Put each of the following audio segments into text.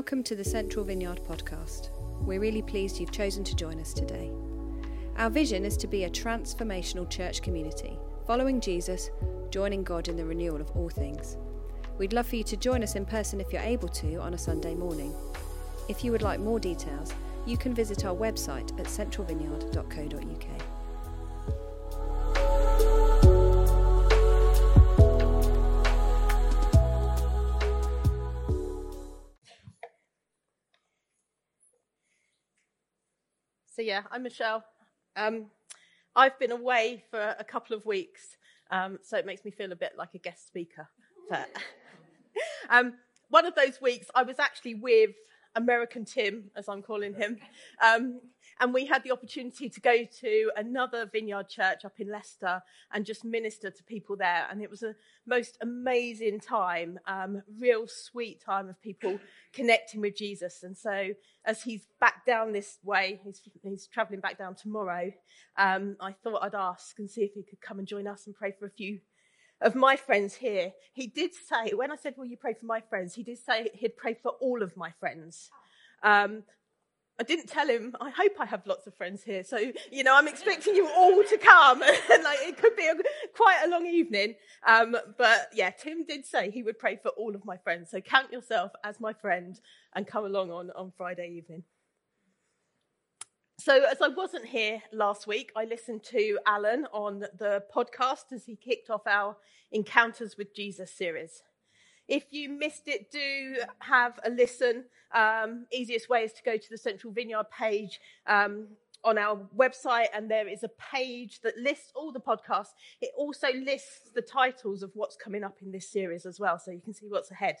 Welcome to the Central Vineyard podcast. We're really pleased you've chosen to join us today. Our vision is to be a transformational church community, following Jesus, joining God in the renewal of all things. We'd love for you to join us in person if you're able to on a Sunday morning. If you would like more details, you can visit our website at centralvineyard.co.uk. yeah, I'm Michelle. Um, I've been away for a couple of weeks, um, so it makes me feel a bit like a guest speaker. But um, one of those weeks, I was actually with American Tim, as I'm calling him, um, and we had the opportunity to go to another vineyard church up in Leicester and just minister to people there. And it was a most amazing time, um, real sweet time of people connecting with Jesus. And so, as he's back down this way, he's, he's traveling back down tomorrow. Um, I thought I'd ask and see if he could come and join us and pray for a few of my friends here. He did say, when I said, Will you pray for my friends? He did say he'd pray for all of my friends. Um, I didn't tell him. I hope I have lots of friends here. So, you know, I'm expecting you all to come. and like, it could be a, quite a long evening. Um, but yeah, Tim did say he would pray for all of my friends. So count yourself as my friend and come along on, on Friday evening. So, as I wasn't here last week, I listened to Alan on the podcast as he kicked off our Encounters with Jesus series. If you missed it, do have a listen. Um, easiest way is to go to the Central Vineyard page um, on our website, and there is a page that lists all the podcasts. It also lists the titles of what's coming up in this series as well, so you can see what's ahead.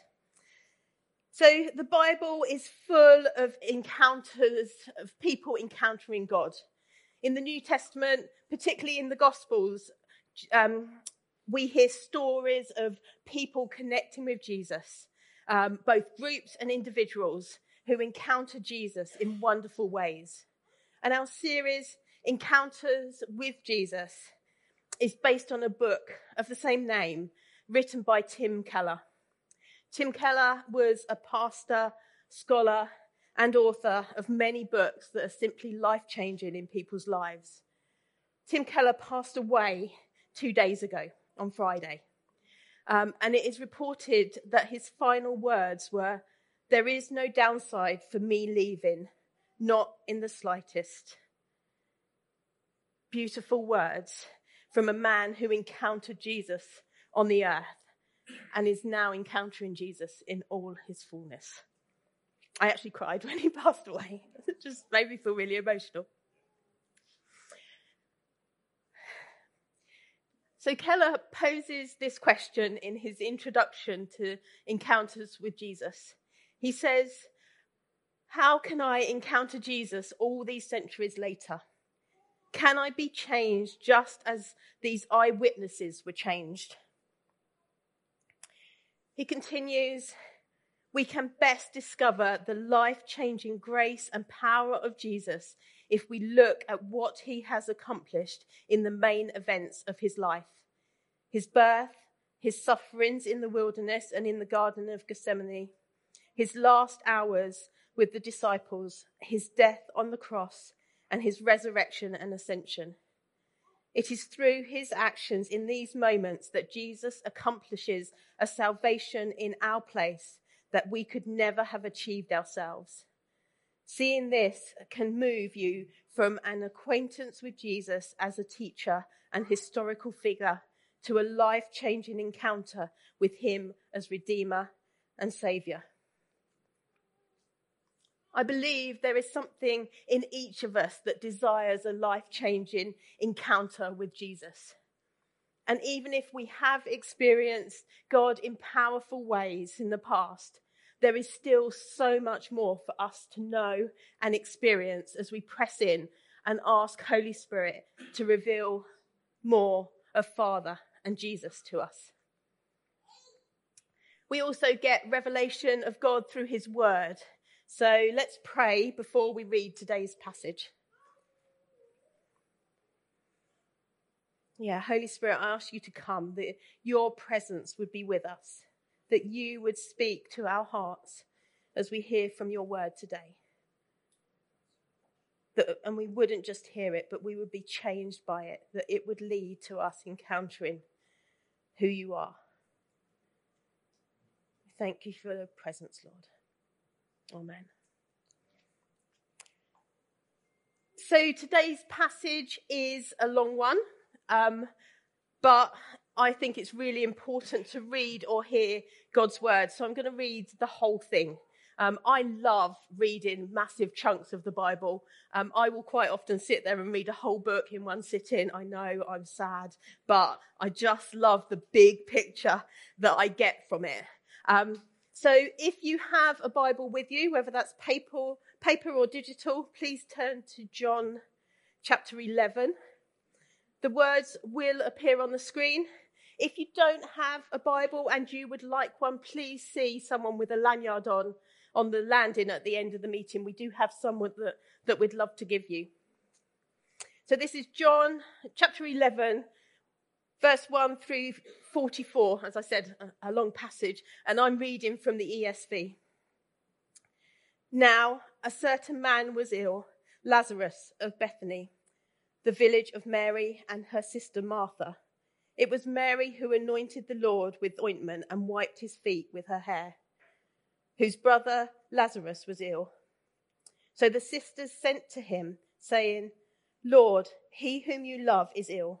So the Bible is full of encounters, of people encountering God. In the New Testament, particularly in the Gospels, um, we hear stories of people connecting with Jesus, um, both groups and individuals who encounter Jesus in wonderful ways. And our series, Encounters with Jesus, is based on a book of the same name written by Tim Keller. Tim Keller was a pastor, scholar, and author of many books that are simply life changing in people's lives. Tim Keller passed away two days ago on Friday. Um, and it is reported that his final words were, There is no downside for me leaving, not in the slightest. Beautiful words from a man who encountered Jesus on the earth and is now encountering Jesus in all his fullness. I actually cried when he passed away. It just made me feel really emotional. So Keller poses this question in his introduction to Encounters with Jesus. He says, How can I encounter Jesus all these centuries later? Can I be changed just as these eyewitnesses were changed? He continues, we can best discover the life changing grace and power of Jesus if we look at what he has accomplished in the main events of his life his birth, his sufferings in the wilderness and in the Garden of Gethsemane, his last hours with the disciples, his death on the cross, and his resurrection and ascension. It is through his actions in these moments that Jesus accomplishes a salvation in our place that we could never have achieved ourselves. Seeing this can move you from an acquaintance with Jesus as a teacher and historical figure to a life changing encounter with him as Redeemer and Saviour. I believe there is something in each of us that desires a life changing encounter with Jesus. And even if we have experienced God in powerful ways in the past, there is still so much more for us to know and experience as we press in and ask Holy Spirit to reveal more of Father and Jesus to us. We also get revelation of God through his word. So let's pray before we read today's passage. Yeah, Holy Spirit, I ask you to come, that your presence would be with us, that you would speak to our hearts, as we hear from your word today. That, and we wouldn't just hear it, but we would be changed by it, that it would lead to us encountering who you are. Thank you for the presence, Lord. Amen. So today's passage is a long one, um, but I think it's really important to read or hear God's word. So I'm going to read the whole thing. Um, I love reading massive chunks of the Bible. Um, I will quite often sit there and read a whole book in one sitting. I know I'm sad, but I just love the big picture that I get from it. Um, so if you have a Bible with you, whether that's paper, paper or digital, please turn to John chapter 11. The words will appear on the screen. If you don't have a Bible and you would like one, please see someone with a lanyard on on the landing at the end of the meeting. We do have someone that, that we'd love to give you. So this is John chapter 11, verse 1 through 44. As I said, a, a long passage, and I'm reading from the ESV. Now, a certain man was ill, Lazarus of Bethany, the village of Mary and her sister Martha. It was Mary who anointed the Lord with ointment and wiped his feet with her hair whose brother Lazarus was ill. So the sisters sent to him, saying, Lord, he whom you love is ill.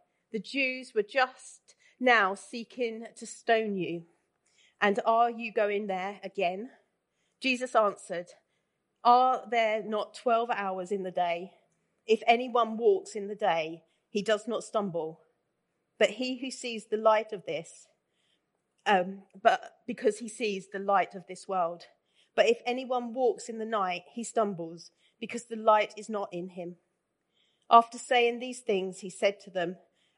the Jews were just now seeking to stone you. And are you going there again? Jesus answered, Are there not 12 hours in the day? If anyone walks in the day, he does not stumble. But he who sees the light of this, um, but because he sees the light of this world. But if anyone walks in the night, he stumbles, because the light is not in him. After saying these things, he said to them,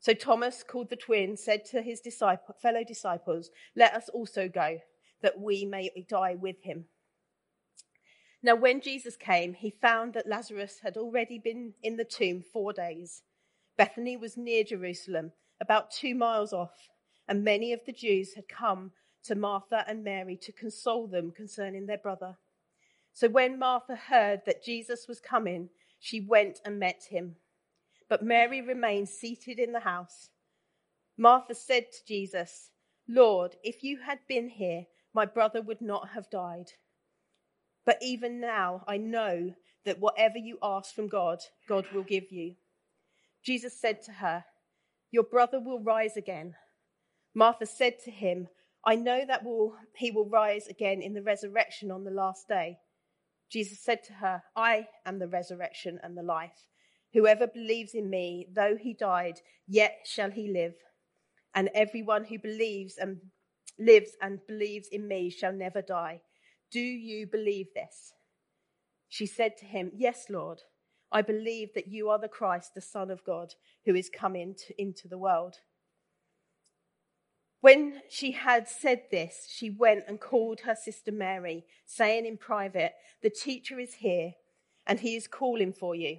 So Thomas, called the twin, said to his disciple, fellow disciples, Let us also go, that we may die with him. Now, when Jesus came, he found that Lazarus had already been in the tomb four days. Bethany was near Jerusalem, about two miles off, and many of the Jews had come to Martha and Mary to console them concerning their brother. So when Martha heard that Jesus was coming, she went and met him. But Mary remained seated in the house. Martha said to Jesus, Lord, if you had been here, my brother would not have died. But even now I know that whatever you ask from God, God will give you. Jesus said to her, Your brother will rise again. Martha said to him, I know that will, he will rise again in the resurrection on the last day. Jesus said to her, I am the resurrection and the life. Whoever believes in me, though he died, yet shall he live. And everyone who believes and lives and believes in me shall never die. Do you believe this? She said to him, Yes, Lord. I believe that you are the Christ, the Son of God, who is coming into the world. When she had said this, she went and called her sister Mary, saying in private, The teacher is here, and he is calling for you.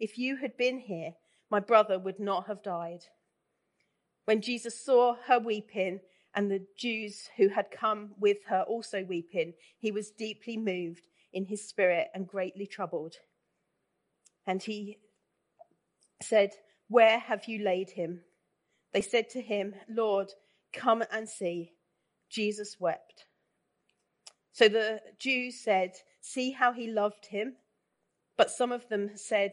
if you had been here, my brother would not have died. When Jesus saw her weeping, and the Jews who had come with her also weeping, he was deeply moved in his spirit and greatly troubled. And he said, Where have you laid him? They said to him, Lord, come and see. Jesus wept. So the Jews said, See how he loved him. But some of them said,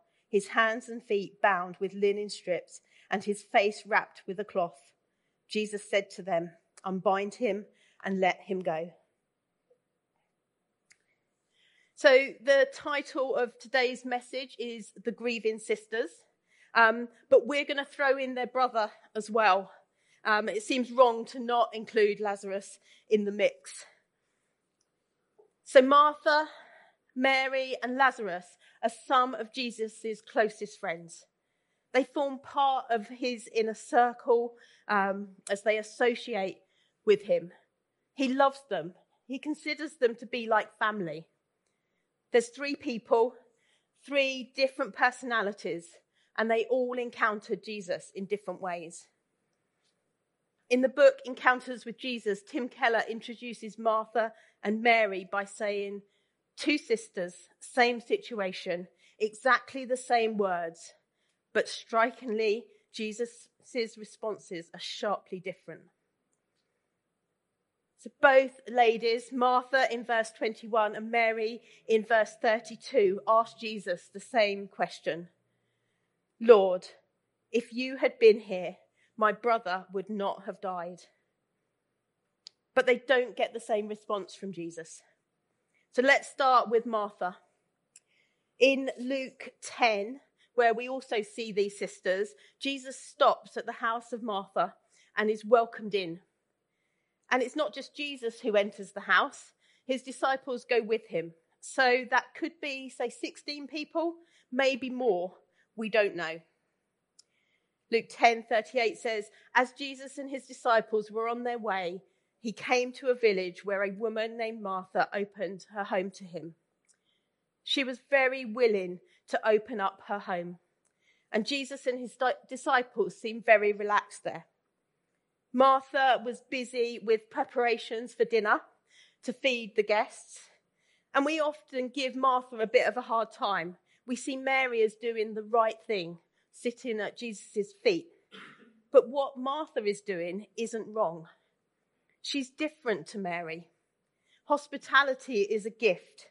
his hands and feet bound with linen strips, and his face wrapped with a cloth. Jesus said to them, Unbind him and let him go. So, the title of today's message is The Grieving Sisters, um, but we're going to throw in their brother as well. Um, it seems wrong to not include Lazarus in the mix. So, Martha, Mary, and Lazarus are some of Jesus' closest friends. They form part of his inner circle um, as they associate with him. He loves them, he considers them to be like family. There's three people, three different personalities, and they all encountered Jesus in different ways. In the book Encounters with Jesus, Tim Keller introduces Martha and Mary by saying, Two sisters, same situation, exactly the same words, but strikingly, Jesus' responses are sharply different. So both ladies, Martha in verse 21 and Mary in verse 32, asked Jesus the same question Lord, if you had been here, my brother would not have died. But they don't get the same response from Jesus. So let's start with Martha. In Luke 10, where we also see these sisters, Jesus stops at the house of Martha and is welcomed in. And it's not just Jesus who enters the house, his disciples go with him. So that could be, say, 16 people, maybe more. We don't know. Luke 10:38 says, "As Jesus and his disciples were on their way, he came to a village where a woman named Martha opened her home to him. She was very willing to open up her home, and Jesus and his disciples seemed very relaxed there. Martha was busy with preparations for dinner to feed the guests. And we often give Martha a bit of a hard time. We see Mary as doing the right thing, sitting at Jesus' feet. But what Martha is doing isn't wrong. She's different to Mary. Hospitality is a gift.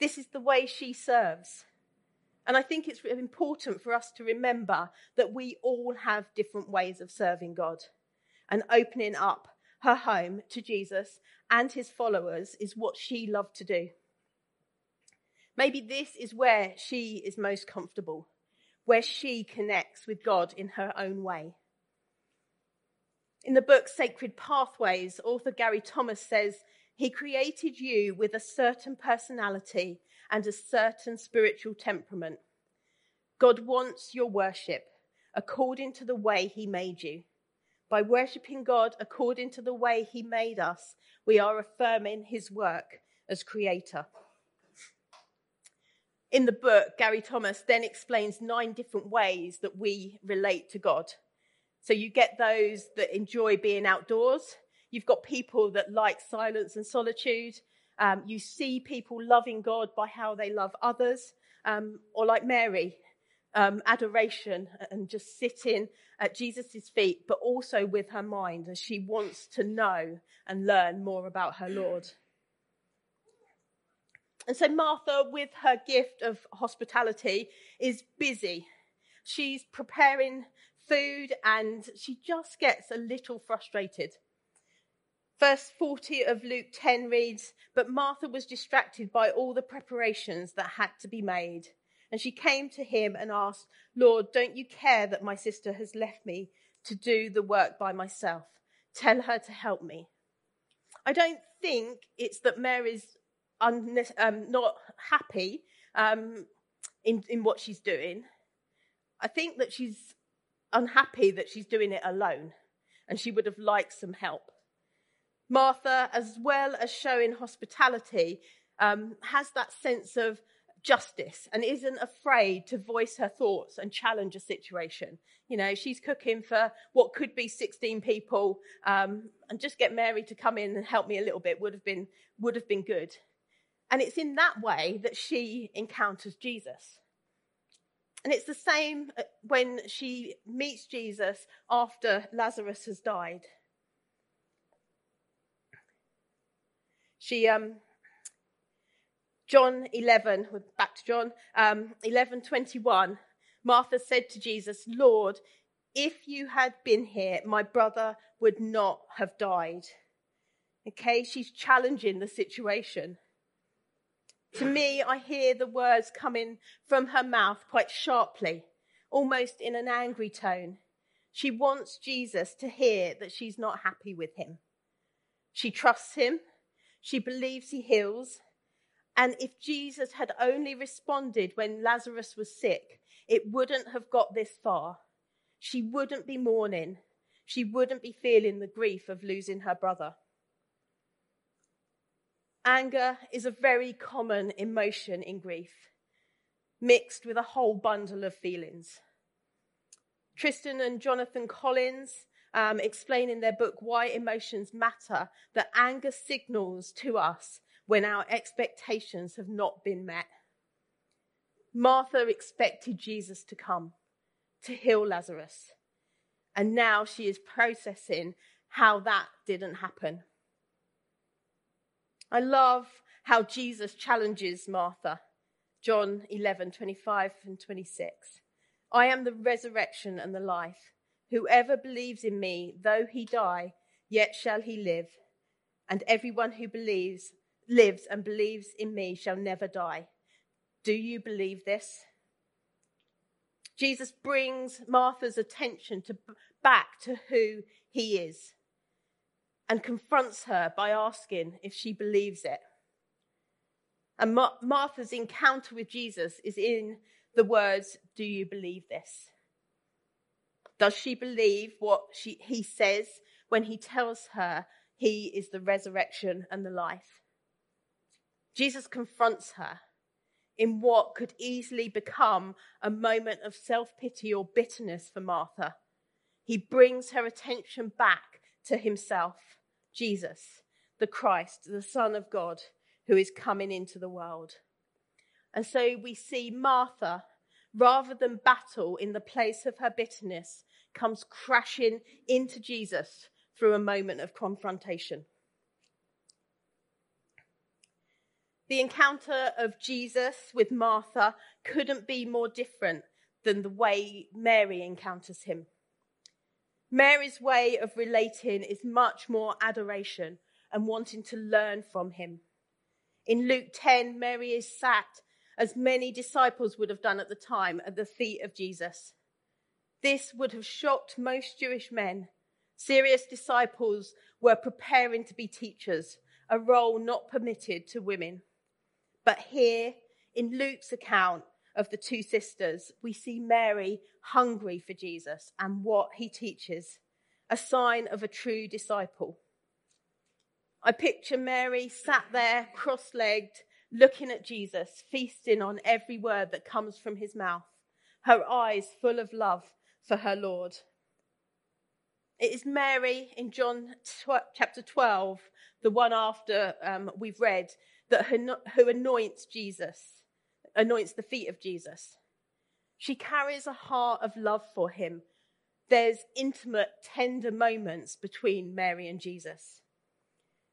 This is the way she serves. And I think it's important for us to remember that we all have different ways of serving God and opening up her home to Jesus and his followers is what she loved to do. Maybe this is where she is most comfortable, where she connects with God in her own way. In the book Sacred Pathways, author Gary Thomas says, He created you with a certain personality and a certain spiritual temperament. God wants your worship according to the way He made you. By worshipping God according to the way He made us, we are affirming His work as Creator. In the book, Gary Thomas then explains nine different ways that we relate to God. So you get those that enjoy being outdoors, you've got people that like silence and solitude, Um, you see people loving God by how they love others, um, or like Mary, um, adoration and just sitting at Jesus' feet, but also with her mind as she wants to know and learn more about her Lord. And so Martha, with her gift of hospitality, is busy. She's preparing food and she just gets a little frustrated. Verse 40 of Luke 10 reads, But Martha was distracted by all the preparations that had to be made. And she came to him and asked, Lord, don't you care that my sister has left me to do the work by myself? Tell her to help me. I don't think it's that Mary's un- um, not happy um, in, in what she's doing. I think that she's unhappy that she's doing it alone and she would have liked some help. Martha, as well as showing hospitality, um, has that sense of justice and isn't afraid to voice her thoughts and challenge a situation. You know, she's cooking for what could be 16 people, um, and just get Mary to come in and help me a little bit would have been would have been good. And it's in that way that she encounters Jesus. And it's the same uh, when she meets Jesus after Lazarus has died. She, um, John 11, back to John, um, 11, 21, Martha said to Jesus, Lord, if you had been here, my brother would not have died. Okay, she's challenging the situation. To me, I hear the words coming from her mouth quite sharply, almost in an angry tone. She wants Jesus to hear that she's not happy with him. She trusts him she believes he heals. And if Jesus had only responded when Lazarus was sick, it wouldn't have got this far. She wouldn't be mourning. She wouldn't be feeling the grief of losing her brother. Anger is a very common emotion in grief, mixed with a whole bundle of feelings. Tristen and Jonathan Collins um, explain in their book Why Emotions Matter that anger signals to us when our expectations have not been met. Martha expected Jesus to come to heal Lazarus, and now she is processing how that didn't happen. I love how Jesus challenges Martha. John 11, 25 and 26. I am the resurrection and the life. Whoever believes in me, though he die, yet shall he live. And everyone who believes, lives and believes in me shall never die. Do you believe this? Jesus brings Martha's attention to, back to who he is and confronts her by asking if she believes it. And Martha's encounter with Jesus is in the words, Do you believe this? Does she believe what she, he says when he tells her he is the resurrection and the life? Jesus confronts her in what could easily become a moment of self pity or bitterness for Martha. He brings her attention back to himself, Jesus, the Christ, the Son of God, who is coming into the world. And so we see Martha rather than battle in the place of her bitterness, comes crashing into Jesus through a moment of confrontation. The encounter of Jesus with Martha couldn't be more different than the way Mary encounters him. Mary's way of relating is much more adoration and wanting to learn from him. In Luke 10, Mary is sat as many disciples would have done at the time, at the feet of Jesus. This would have shocked most Jewish men. Serious disciples were preparing to be teachers, a role not permitted to women. But here, in Luke's account of the two sisters, we see Mary hungry for Jesus and what he teaches, a sign of a true disciple. I picture Mary sat there cross legged, looking at Jesus, feasting on every word that comes from his mouth, her eyes full of love for her Lord. It is Mary in John chapter 12, the one after um, we've read, that who anoints Jesus, anoints the feet of Jesus. She carries a heart of love for him. There's intimate, tender moments between Mary and Jesus.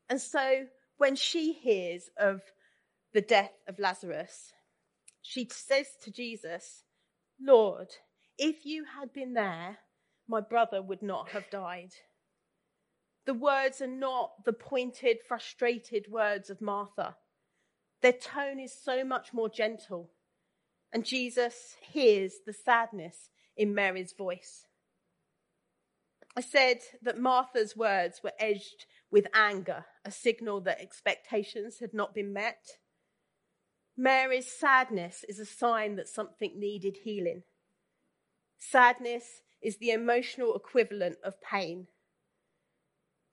And so when she hears of the death of Lazarus, she says to Jesus, Lord, if you had been there, my brother would not have died. The words are not the pointed, frustrated words of Martha. Their tone is so much more gentle. And Jesus hears the sadness in Mary's voice. I said that Martha's words were edged with anger, a signal that expectations had not been met. Mary's sadness is a sign that something needed healing. Sadness is the emotional equivalent of pain.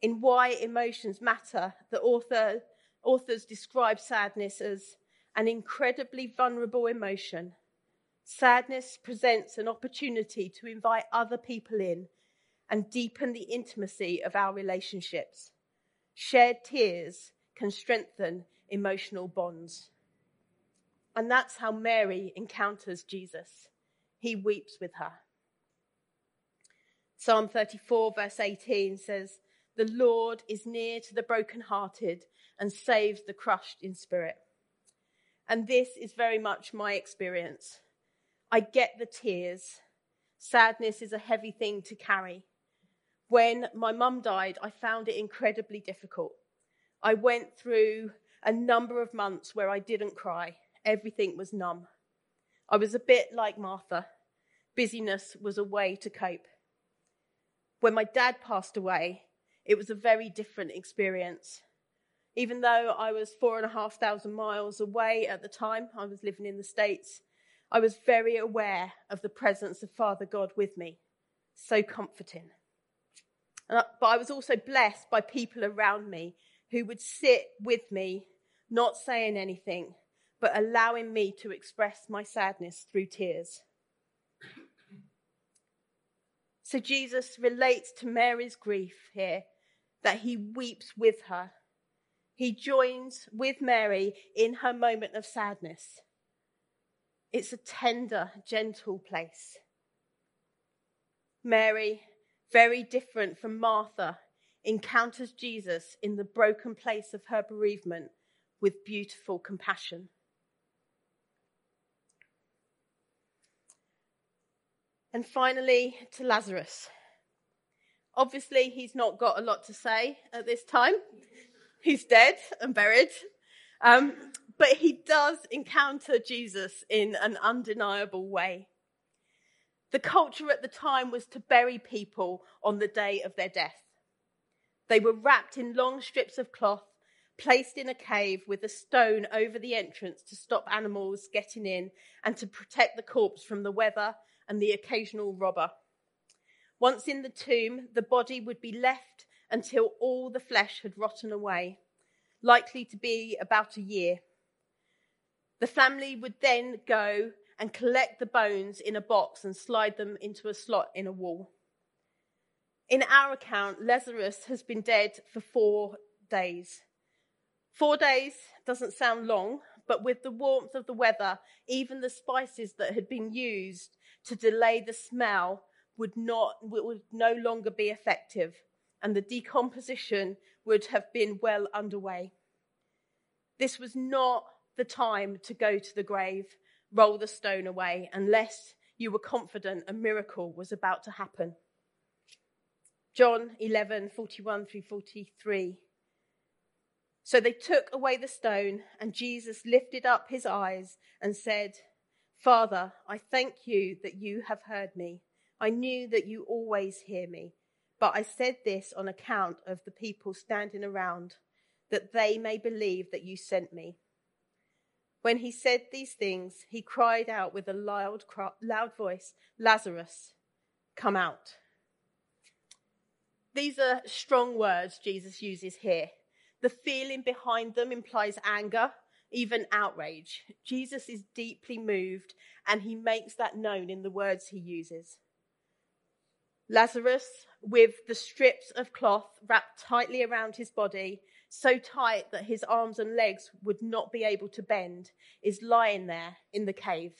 In Why Emotions Matter, the author, authors describe sadness as an incredibly vulnerable emotion. Sadness presents an opportunity to invite other people in and deepen the intimacy of our relationships. Shared tears can strengthen emotional bonds. And that's how Mary encounters Jesus. He weeps with her. Psalm 34, verse 18 says, The Lord is near to the brokenhearted and saves the crushed in spirit. And this is very much my experience. I get the tears. Sadness is a heavy thing to carry. When my mum died, I found it incredibly difficult. I went through a number of months where I didn't cry. Everything was numb. I was a bit like Martha. Busyness was a way to cope. When my dad passed away, it was a very different experience. Even though I was four and a half thousand miles away at the time, I was living in the States, I was very aware of the presence of Father God with me. So comforting. Uh, but I was also blessed by people around me who would sit with me, not saying anything, but allowing me to express my sadness through tears. So Jesus relates to Mary's grief here that he weeps with her. He joins with Mary in her moment of sadness. It's a tender, gentle place. Mary, very different from Martha, encounters Jesus in the broken place of her bereavement with beautiful compassion. And finally, to Lazarus. Obviously, he's not got a lot to say at this time. He's dead and buried. Um, but he does encounter Jesus in an undeniable way. The culture at the time was to bury people on the day of their death. They were wrapped in long strips of cloth, placed in a cave with a stone over the entrance to stop animals getting in and to protect the corpse from the weather and the occasional robber. Once in the tomb, the body would be left until all the flesh had rotten away, likely to be about a year. The family would then go and collect the bones in a box and slide them into a slot in a wall. In our account, Lazarus has been dead for four days. Four days doesn't sound long, but with the warmth of the weather, even the spices that had been used to delay the smell would not would no longer be effective and the decomposition would have been well underway. This was not the time to go to the grave roll the stone away unless you were confident a miracle was about to happen. John 11 41 through 43 so they took away the stone and jesus lifted up his eyes and said Father, I thank you that you have heard me. I knew that you always hear me, but I said this on account of the people standing around, that they may believe that you sent me. When he said these things, he cried out with a loud, loud voice, Lazarus, come out. These are strong words Jesus uses here. The feeling behind them implies anger, even outrage. Jesus is deeply moved and he makes that known in the words he uses. Lazarus, with the strips of cloth wrapped tightly around his body, so tight that his arms and legs would not be able to bend, is lying there in the cave.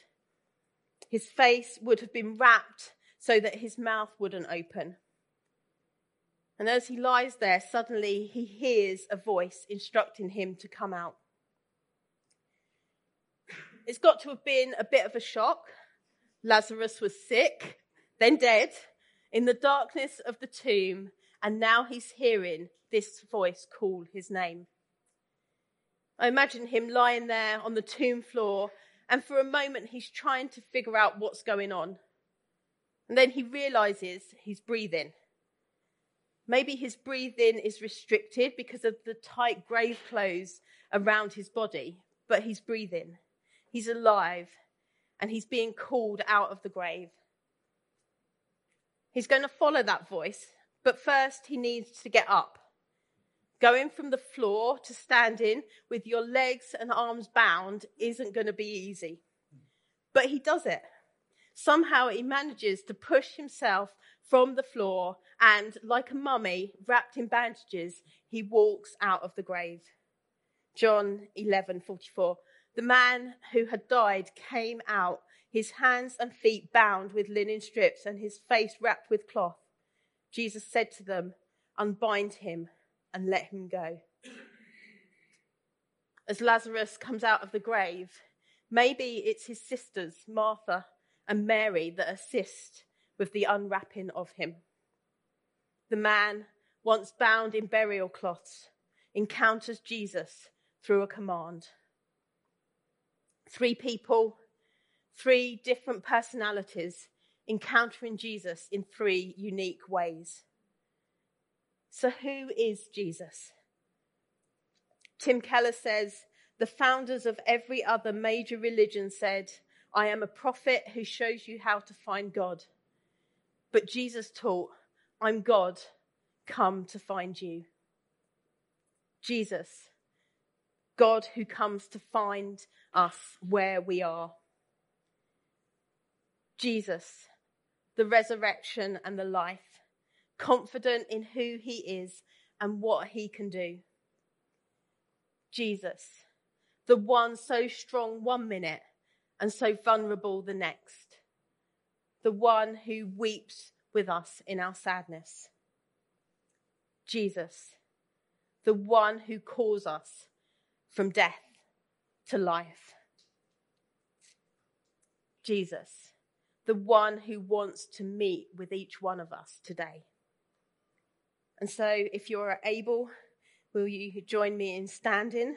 His face would have been wrapped so that his mouth wouldn't open. And as he lies there, suddenly he hears a voice instructing him to come out. It's got to have been a bit of a shock. Lazarus was sick, then dead, in the darkness of the tomb, and now he's hearing this voice call his name. I imagine him lying there on the tomb floor, and for a moment he's trying to figure out what's going on. And then he realizes he's breathing. Maybe his breathing is restricted because of the tight grave clothes around his body, but he's breathing. He's alive and he's being called out of the grave. He's going to follow that voice, but first he needs to get up. Going from the floor to standing with your legs and arms bound isn't going to be easy. But he does it. Somehow he manages to push himself from the floor and, like a mummy wrapped in bandages, he walks out of the grave. John 11:44 The man who had died came out, his hands and feet bound with linen strips and his face wrapped with cloth. Jesus said to them, "Unbind him and let him go." As Lazarus comes out of the grave, maybe it's his sisters, Martha and Mary that assist with the unwrapping of him. The man, once bound in burial cloths, encounters Jesus through a command. Three people, three different personalities encountering Jesus in three unique ways. So, who is Jesus? Tim Keller says the founders of every other major religion said, I am a prophet who shows you how to find God. But Jesus taught, I'm God, come to find you. Jesus, God who comes to find us where we are. Jesus, the resurrection and the life, confident in who he is and what he can do. Jesus, the one so strong one minute and so vulnerable the next. The one who weeps with us in our sadness. Jesus, the one who calls us from death to life. Jesus, the one who wants to meet with each one of us today. And so, if you're able, will you join me in standing?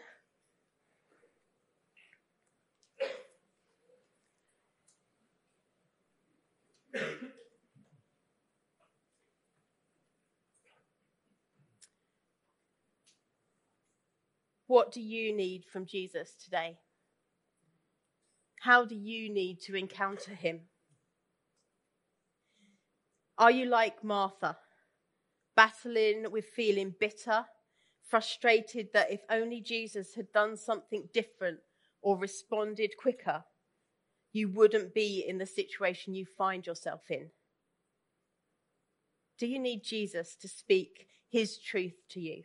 What do you need from Jesus today? How do you need to encounter him? Are you like Martha, battling with feeling bitter, frustrated that if only Jesus had done something different or responded quicker, you wouldn't be in the situation you find yourself in? Do you need Jesus to speak his truth to you?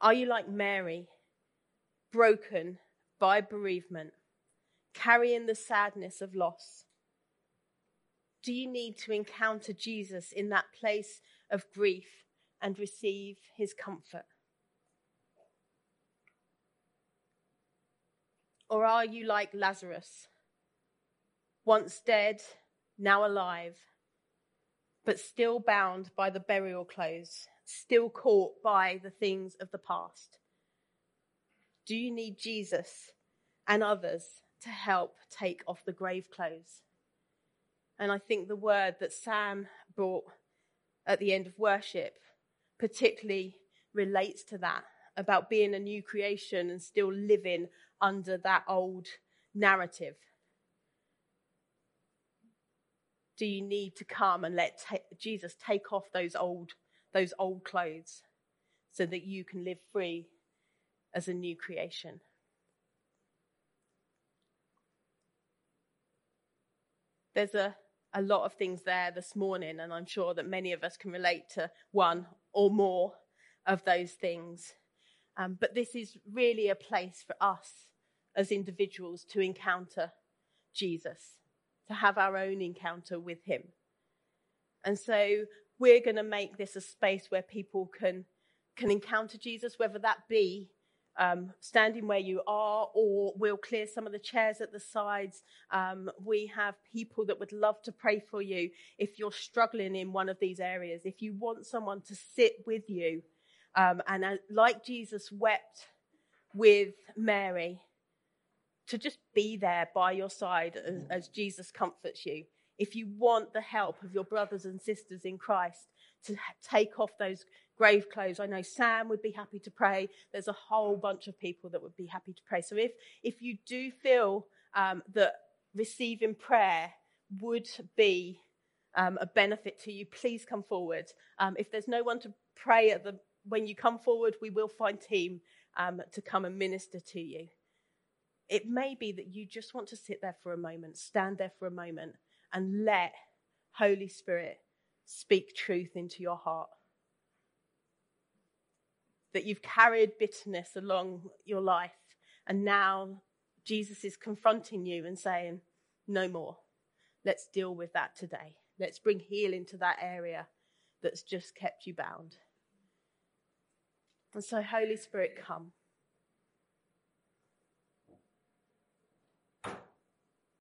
Are you like Mary, broken by bereavement, carrying the sadness of loss? Do you need to encounter Jesus in that place of grief and receive his comfort? Or are you like Lazarus, once dead, now alive, but still bound by the burial clothes still caught by the things of the past? Do you need Jesus and others to help take off the grave clothes? And I think the word that Sam brought at the end of worship particularly relates to that about being a new creation and still living under that old narrative. Do you need to come and let Jesus take off those old those old clothes so that you can live free as a new creation. There's a a lot of things there this morning, and I'm sure that many of us can relate to one or more of those things. Um, but this is really a place for us as individuals to encounter Jesus, to have our own encounter with Him. And so we're going to make this a space where people can, can encounter Jesus, whether that be um, standing where you are, or we'll clear some of the chairs at the sides. Um, we have people that would love to pray for you if you're struggling in one of these areas. If you want someone to sit with you, um, and uh, like Jesus wept with Mary, to just be there by your side as, as Jesus comforts you. If you want the help of your brothers and sisters in Christ to take off those grave clothes. I know Sam would be happy to pray. There's a whole bunch of people that would be happy to pray. So if, if you do feel um, that receiving prayer would be um, a benefit to you, please come forward. Um, if there's no one to pray at the when you come forward, we will find team um, to come and minister to you. It may be that you just want to sit there for a moment, stand there for a moment, and let Holy Spirit speak truth into your heart that you've carried bitterness along your life, and now Jesus is confronting you and saying, No more. Let's deal with that today. Let's bring healing to that area that's just kept you bound. And so, Holy Spirit, come.